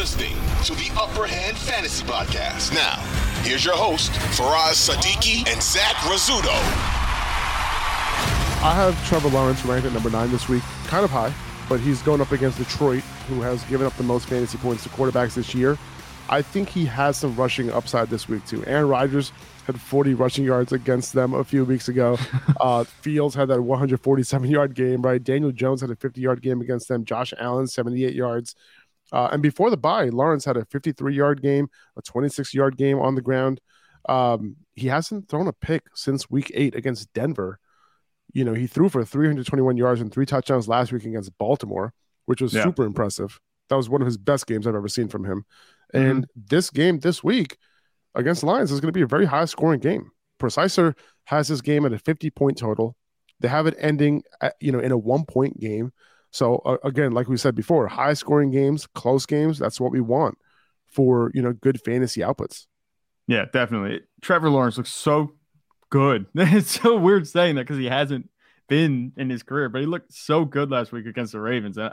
listening to the Upper Hand Fantasy Podcast. Now, here's your host, Faraz Sadiki and Zach Rizzuto. I have Trevor Lawrence ranked at number nine this week, kind of high, but he's going up against Detroit, who has given up the most fantasy points to quarterbacks this year. I think he has some rushing upside this week too. Aaron Rodgers had 40 rushing yards against them a few weeks ago. Uh, Fields had that 147 yard game, right? Daniel Jones had a 50 yard game against them. Josh Allen 78 yards. Uh, and before the bye, Lawrence had a 53 yard game, a 26 yard game on the ground. Um, he hasn't thrown a pick since week eight against Denver. You know, he threw for 321 yards and three touchdowns last week against Baltimore, which was yeah. super impressive. That was one of his best games I've ever seen from him. And mm-hmm. this game this week against Lions is going to be a very high scoring game. Preciser has this game at a 50 point total. They have it ending, at, you know, in a one point game. So uh, again, like we said before, high scoring games, close games, that's what we want for, you know, good fantasy outputs. Yeah, definitely. Trevor Lawrence looks so good. it's so weird saying that because he hasn't been in his career, but he looked so good last week against the Ravens. And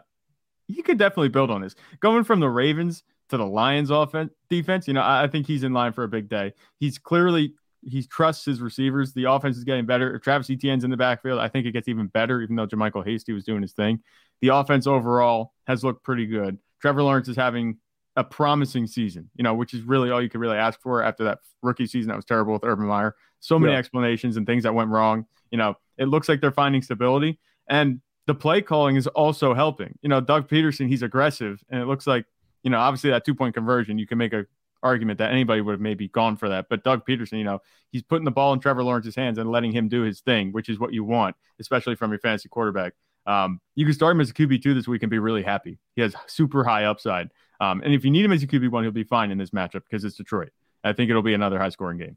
you could definitely build on this. Going from the Ravens to the Lions offense defense, you know, I, I think he's in line for a big day. He's clearly he trusts his receivers. The offense is getting better. If Travis Etienne's in the backfield, I think it gets even better, even though JaMycal Hasty was doing his thing. The offense overall has looked pretty good. Trevor Lawrence is having a promising season, you know, which is really all you could really ask for after that rookie season that was terrible with Urban Meyer. So many yeah. explanations and things that went wrong. You know, it looks like they're finding stability. And the play calling is also helping. You know, Doug Pederson, he's aggressive, and it looks like you know, obviously that two point conversion, you can make a argument that anybody would have maybe gone for that. But Doug Pederson, you know, he's putting the ball in Trevor Lawrence's hands and letting him do his thing, which is what you want, especially from your fantasy quarterback. Um, you can start him as a QB two this week and be really happy. He has super high upside. Um, and if you need him as a QB one, he'll be fine in this matchup because it's Detroit. I think it'll be another high scoring game.